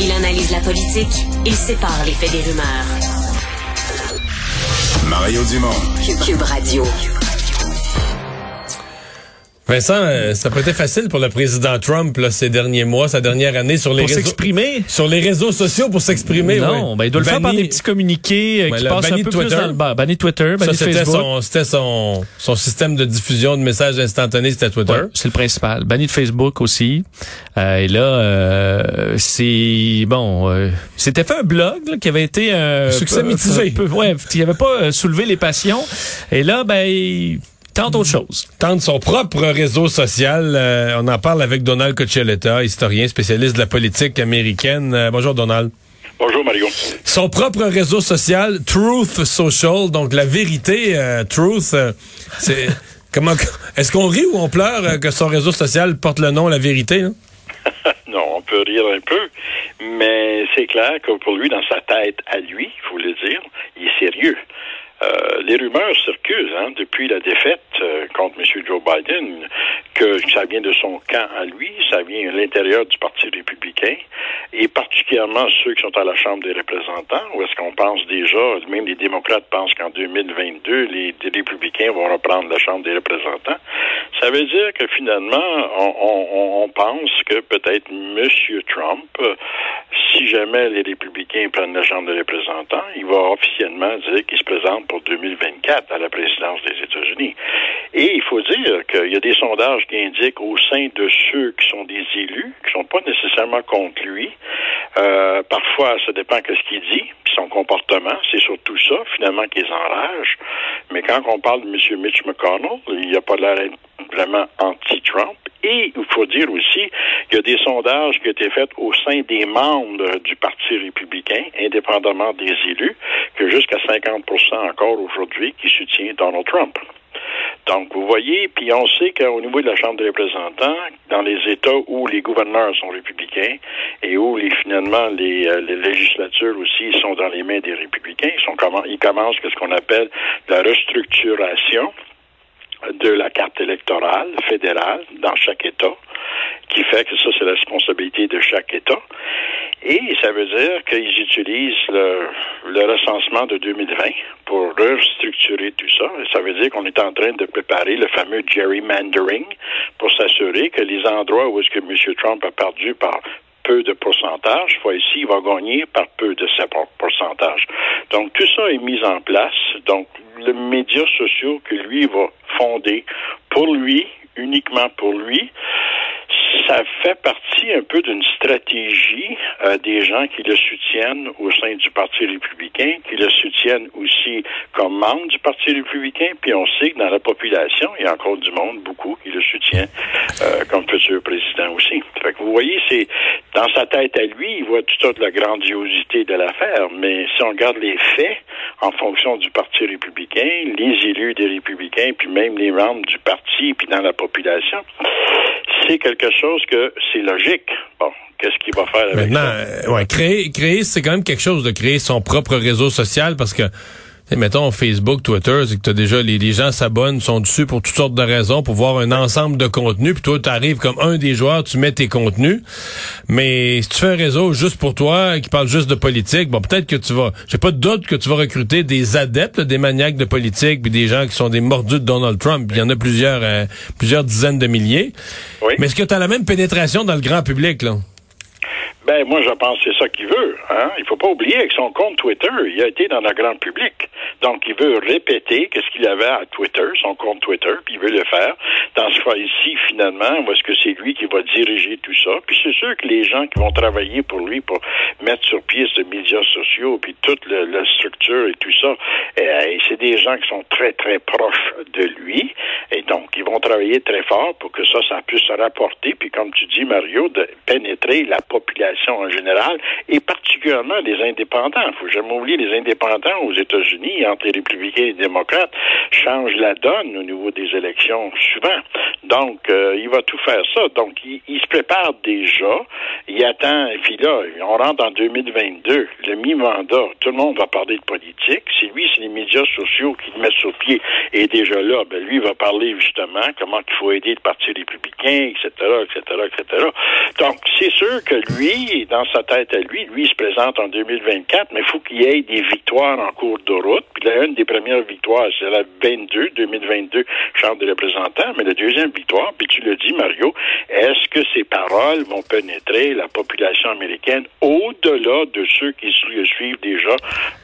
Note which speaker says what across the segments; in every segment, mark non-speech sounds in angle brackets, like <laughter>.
Speaker 1: Il analyse la politique, il sépare les faits des rumeurs.
Speaker 2: Mario Dumont.
Speaker 1: Cube Radio.
Speaker 3: Vincent, euh, ça peut être facile pour le président Trump là, ces derniers mois, sa dernière année sur les
Speaker 4: Pour
Speaker 3: réseaux
Speaker 4: s'exprimer?
Speaker 3: sur les réseaux sociaux pour s'exprimer.
Speaker 4: Non, ben il doit le faire par des petits communiqués euh,
Speaker 3: Ouais,
Speaker 4: qui passent un peu
Speaker 3: de
Speaker 4: plus
Speaker 3: Twitter.
Speaker 4: dans le bas. Banni Twitter, banni Facebook.
Speaker 3: son, c'était son, son système de diffusion de messages instantanés, c'était Twitter.
Speaker 4: Ouais, c'est le principal. Banni de Facebook aussi. Euh, et là, euh, c'est bon. euh, C'était fait un blog là, qui avait été euh,
Speaker 3: Succès
Speaker 4: peu-
Speaker 3: mitigé.
Speaker 4: peu- ouais, qui avait pas soulevé les passions. Et là, ben, il tente autre chose.
Speaker 3: Tente son propre réseau social. Euh, on en parle avec Donald Coccelletta, historien spécialiste de la politique américaine. Euh, bonjour Donald.
Speaker 5: Bonjour Mario.
Speaker 3: Son propre réseau social, Truth Social, donc la vérité, euh, Truth, euh, c'est <laughs> comment est-ce qu'on rit ou on pleure euh, que son réseau social porte le nom La Vérité là? <laughs>
Speaker 5: Non, on peut rire un peu, mais c'est clair que pour lui, dans sa tête à lui, il faut le dire, il est sérieux. Euh, les rumeurs circulent hein, depuis la défaite euh, contre M. Joe Biden que ça vient de son camp à lui, ça vient à l'intérieur du Parti républicain, et particulièrement ceux qui sont à la Chambre des représentants, où est-ce qu'on pense déjà, même les démocrates pensent qu'en 2022, les, républicains vont reprendre la Chambre des représentants. Ça veut dire que finalement, on, pense que peut-être M. Trump, si jamais les républicains prennent la Chambre des représentants, il va officiellement dire qu'il se présente pour 2024 à la présidence des États-Unis. Et il faut dire qu'il y a des sondages qui indiquent au sein de ceux qui sont des élus, qui sont pas nécessairement contre lui, euh, parfois ça dépend de ce qu'il dit, puis son comportement, c'est surtout ça finalement qui les enrage. Mais quand on parle de M. Mitch McConnell, il n'y a pas l'air vraiment anti-Trump. Et il faut dire aussi qu'il y a des sondages qui ont été faits au sein des membres du Parti républicain, indépendamment des élus, que jusqu'à 50 encore aujourd'hui qui soutient Donald Trump. Donc, vous voyez, puis on sait qu'au niveau de la Chambre des représentants, dans les États où les gouverneurs sont républicains et où finalement les, euh, les législatures aussi sont dans les mains des républicains, ils, sont, ils commencent ce qu'on appelle la restructuration de la carte électorale fédérale dans chaque État, qui fait que ça, c'est la responsabilité de chaque État. Et ça veut dire qu'ils utilisent le, recensement de 2020 pour restructurer tout ça. Et ça veut dire qu'on est en train de préparer le fameux gerrymandering pour s'assurer que les endroits où est-ce que M. Trump a perdu par peu de pourcentage, fois ici, il va gagner par peu de ce pour- pourcentage. Donc, tout ça est mis en place. Donc, les médias sociaux que lui va fonder pour lui, uniquement pour lui, ça fait partie un peu d'une stratégie euh, des gens qui le soutiennent au sein du Parti républicain, qui le soutiennent aussi comme membre du Parti républicain, puis on sait que dans la population, il y a encore du monde, beaucoup, qui le soutient euh, comme futur président aussi. Fait que vous voyez, c'est dans sa tête à lui, il voit toute la grandiosité de l'affaire, mais si on regarde les faits en fonction du Parti républicain, les élus des républicains, puis même les membres du parti, puis dans la population, c'est quelque chose que c'est logique. Bon, qu'est-ce qu'il va faire avec
Speaker 3: Maintenant,
Speaker 5: ça?
Speaker 3: euh, ouais, créer, créer, c'est quand même quelque chose de créer son propre réseau social parce que, sais, mettons Facebook, Twitter, c'est que t'as déjà les, les gens s'abonnent, sont dessus pour toutes sortes de raisons, pour voir un ensemble de contenus. Puis toi, tu arrives comme un des joueurs, tu mets tes contenus. Mais si tu fais un réseau juste pour toi, qui parle juste de politique, bon, peut-être que tu vas, j'ai pas de doute que tu vas recruter des adeptes, là, des maniaques de politique, puis des gens qui sont des mordus de Donald Trump. Il y en a plusieurs, euh, plusieurs dizaines de milliers.
Speaker 5: Oui.
Speaker 3: Mais est-ce que tu as la même pénétration dans le grand public, là?
Speaker 5: Ben, moi, je pense que c'est ça qu'il veut. Hein? Il faut pas oublier que son compte Twitter, il a été dans le grand public. Donc, il veut répéter qu'est-ce qu'il avait à Twitter, son compte Twitter, puis il veut le faire. Dans ce cas-ci, finalement, est-ce que c'est lui qui va diriger tout ça? Puis c'est sûr que les gens qui vont travailler pour lui pour mettre sur pied ces médias sociaux, puis toute le- la structure et tout ça, euh, c'est des gens qui sont très, très proches de lui. Et donc, ils vont travailler très fort pour que ça, ça puisse se rapporter, puis comme tu dis, Mario, de pénétrer la population en général, et particulièrement les indépendants. Il faut jamais oublier les indépendants aux États-Unis entre les républicains et les démocrates change la donne au niveau des élections souvent. Donc, euh, il va tout faire ça. Donc, il, il se prépare déjà. Il attend, et puis là, on rentre en 2022, le mi-mandat, tout le monde va parler de politique. C'est lui, c'est les médias sociaux qui le mettent sur pied. Et déjà là, ben, lui va parler justement comment il faut aider le Parti républicain, etc., etc., etc. Donc, c'est sûr que lui, dans sa tête à lui, lui, il se présente en 2024, mais il faut qu'il y ait des victoires en cours de route. Puis là, une des premières victoires, c'est la 22, 2022, Chambre des représentants, mais la deuxième victoire, puis tu le dis, Mario, est-ce que ces paroles vont pénétrer la population américaine au-delà de ceux qui le suivent déjà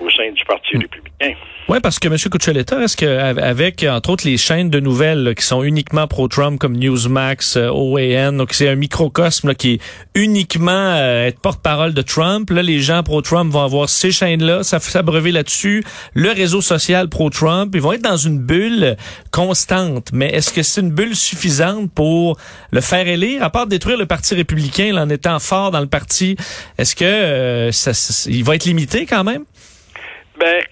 Speaker 5: au sein du Parti
Speaker 4: hmm.
Speaker 5: républicain?
Speaker 4: Oui, parce que M. Cuccioletta, est-ce qu'avec, entre autres, les chaînes de nouvelles qui sont uniquement pro-Trump, comme Newsmax, euh, OAN, donc c'est un microcosme qui est uniquement euh, être porte-parole de Trump, là, les gens pro-Trump vont avoir ces chaînes-là, ça s'abreuver là-dessus, le réseau social pro-Trump, ils vont être dans une bulle constante. Mais est-ce que c'est une bulle suffisante pour le faire élire, à part détruire le Parti républicain en étant fort dans le parti? Est-ce que euh, ça, il va être limité quand même?
Speaker 5: Ben,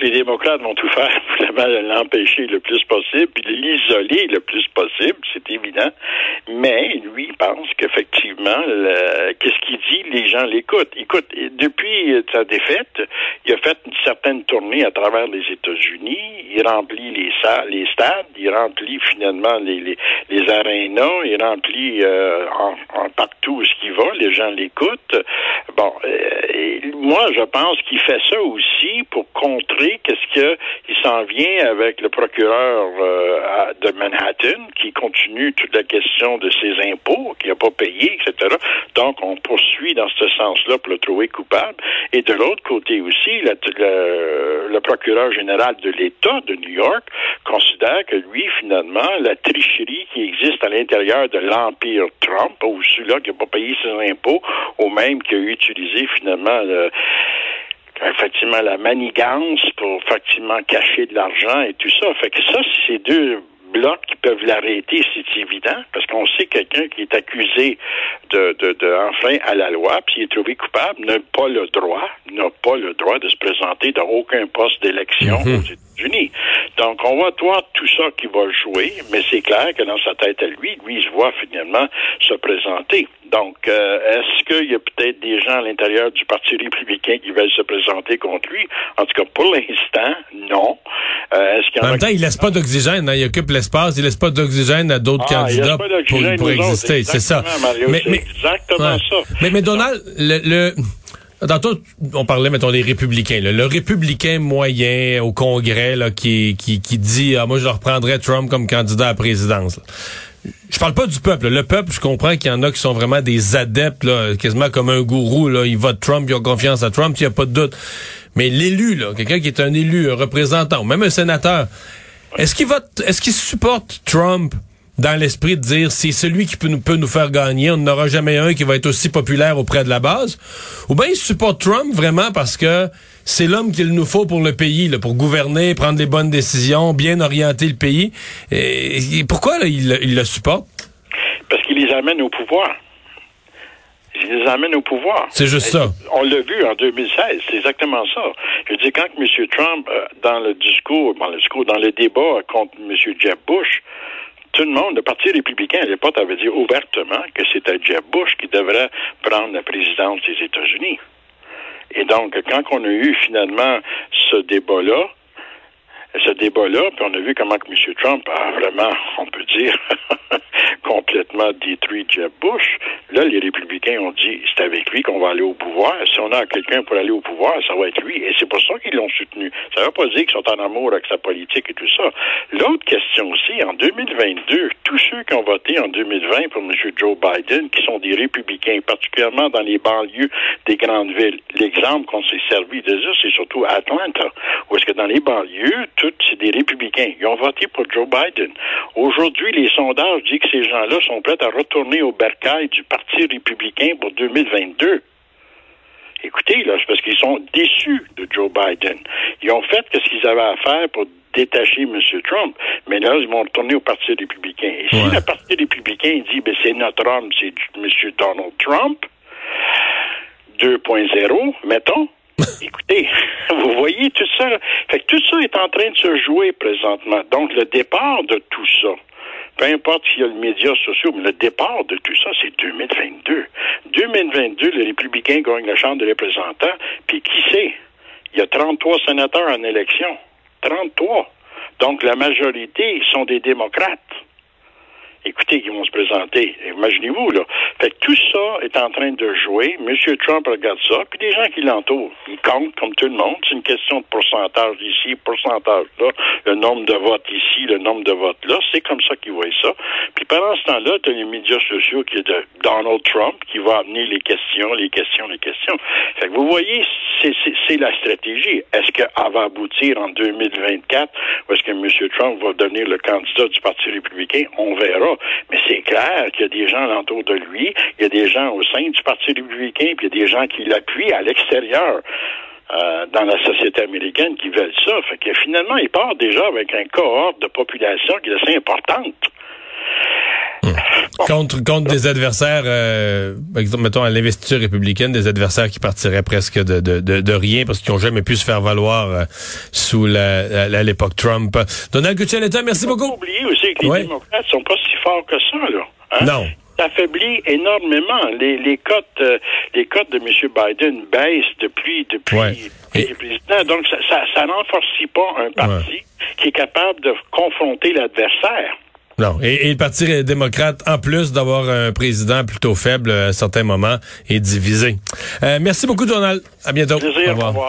Speaker 5: les démocrates vont tout faire pour l'empêcher le plus possible, puis l'isoler le plus possible, c'est évident. Mais lui il pense qu'effectivement, qu'est-ce qu'il dit, les gens l'écoutent. Écoute, depuis sa défaite, il a fait une certaine tournée à travers les États-Unis. Il remplit les salles, les stades, il remplit finalement les les, arénas, il remplit euh, en, partout où ce qu'il va. Les gens l'écoutent. Bon, euh, moi, je pense qu'il fait ça aussi pour contrer qu'est-ce que il s'en vient avec le procureur euh, de Manhattan qui continue toute la question de ses impôts, qui n'a pas payé, etc. Donc, on poursuit dans ce sens-là pour le trouver coupable. Et de l'autre côté aussi, le, le, procureur général de l'État de New York considère que lui, finalement, la tricherie qui existe à l'intérieur de l'Empire Trump, ou celui-là qui n'a pas payé ses impôts, ou même qui a utilisé finalement le effectivement la manigance pour effectivement cacher de l'argent et tout ça. Fait que ça, c'est deux blocs qui peuvent l'arrêter, c'est évident, parce qu'on sait quelqu'un qui est accusé de, de, de enfin à la loi, puis est trouvé coupable, n'a pas le droit, n'a pas le droit de se présenter dans aucun poste d'élection mhm. aux États-Unis. Donc, on va voir tout ça qui va jouer, mais c'est clair que dans sa tête à lui, lui, il se voit finalement se présenter. Donc, euh, est-ce qu'il y a peut-être des gens à l'intérieur du Parti républicain qui veulent se présenter contre lui? En tout cas, pour l'instant, non.
Speaker 3: Euh, est-ce qu'il en, même temps, il laisse pas d'oxygène. Hein? Il occupe l'espace. Il laisse pas d'oxygène à d'autres ah, candidats pour, pour exister. C'est ça.
Speaker 5: mais, mais, exactement ça.
Speaker 3: Mais, mais Donald, le, le Tantôt, on parlait, mettons, des républicains. Le républicain moyen au Congrès là, qui, qui, qui dit ah, Moi, je reprendrais Trump comme candidat à la présidence. Je parle pas du peuple. Le peuple, je comprends qu'il y en a qui sont vraiment des adeptes, là, quasiment comme un gourou. Là. Ils votent Trump, ils ont confiance à Trump, il n'y a pas de doute. Mais l'élu, là, quelqu'un qui est un élu, un représentant, ou même un sénateur, est-ce qu'il vote, est-ce qu'il supporte Trump dans l'esprit de dire c'est celui qui peut nous, peut nous faire gagner, on n'aura jamais un qui va être aussi populaire auprès de la base, ou bien il supporte Trump vraiment parce que c'est l'homme qu'il nous faut pour le pays, là, pour gouverner, prendre les bonnes décisions, bien orienter le pays. Et, pourquoi il, le supporte?
Speaker 5: Parce qu'il les amène au pouvoir. Il les amène au pouvoir.
Speaker 3: C'est juste ça.
Speaker 5: On l'a vu en 2016, c'est exactement ça. Je dis quand M. Trump, euh, dans le discours, dans le discours, dans le débat contre M. Jeb Bush, tout le monde, le Parti républicain à l'époque avait dit ouvertement que c'était Jeb Bush qui devrait prendre la présidence des États-Unis. Et donc, quand on a eu finalement ce débat-là, ce débat-là, puis on a vu comment que M. Trump a vraiment, on peut dire, <laughs> complètement détruit Jeb Bush. Là, les républicains ont dit, c'est avec lui qu'on va aller au pouvoir. Si on a quelqu'un pour aller au pouvoir, ça va être lui. Et c'est pour ça qu'ils l'ont soutenu. Ça ne veut pas dire qu'ils sont en amour avec sa politique et tout ça. L'autre question aussi, en 2022, tous ceux qui ont voté en 2020 pour M. Joe Biden, qui sont des républicains, particulièrement dans les banlieues des grandes villes, l'exemple qu'on s'est servi de ça, c'est surtout Atlanta, où est-ce que dans les banlieues, toutes, c'est des républicains. Ils ont voté pour Joe Biden. Aujourd'hui, les sondages disent que ces gens-là sont prêts à retourner au bercail du Parti républicain pour 2022. Écoutez, là, c'est parce qu'ils sont déçus de Joe Biden. Ils ont fait ce qu'ils avaient à faire pour détacher M. Trump, mais là, ils vont retourner au Parti républicain. Et si le Parti républicain dit, ben, c'est notre homme, c'est M. Donald Trump, 2.0, mettons, tout ça. Fait est en train de se jouer présentement. Donc, le départ de tout ça, peu importe s'il y a les médias sociaux, mais le départ de tout ça, c'est 2022. 2022, les républicains gagnent la Chambre des représentants, puis qui sait? Il y a 33 sénateurs en élection. 33. Donc, la majorité sont des démocrates écoutez, qui vont se présenter. Imaginez-vous, là. Fait que tout ça est en train de jouer. M. Trump regarde ça, puis des gens qui l'entourent. Ils comptent, comme tout le monde. C'est une question de pourcentage ici, pourcentage là, le nombre de votes ici, le nombre de votes là. C'est comme ça qu'ils voient ça. Puis pendant ce temps-là, tu as les médias sociaux qui est de Donald Trump qui va amener les questions, les questions, les questions. Fait que vous voyez, c'est la stratégie. Est-ce qu'elle va aboutir en 2024 ou est-ce que M. Trump va devenir le candidat du Parti républicain? On verra. Mais c'est clair qu'il y a des gens autour de lui, il y a des gens au sein du Parti républicain, puis il y a des gens qui l'appuient à l'extérieur. Euh, dans la société américaine qui veulent ça. Fait que finalement, il part déjà avec un cohorte de population qui est assez importante.
Speaker 3: Contre, contre des adversaires, euh, mettons à l'investiture républicaine, des adversaires qui partiraient presque de, de, de, rien parce qu'ils n'ont jamais pu se faire valoir euh, sous la, l'époque Trump. Donald Cuccioletta, merci beaucoup.
Speaker 5: Faut oublier aussi que les démocrates sont pas si forts que ça, là.
Speaker 3: Hein? Non
Speaker 5: affaiblit énormément. Les, les cotes euh, les cotes de M. Biden baissent depuis depuis, le président. Donc ça, ça, ça pas un parti qui est capable de confronter l'adversaire.
Speaker 3: Non. Et, le Parti démocrate, en plus d'avoir un président plutôt faible à certains moments, est divisé. Euh, merci beaucoup, Donald. À bientôt.
Speaker 5: Plaisir, au revoir.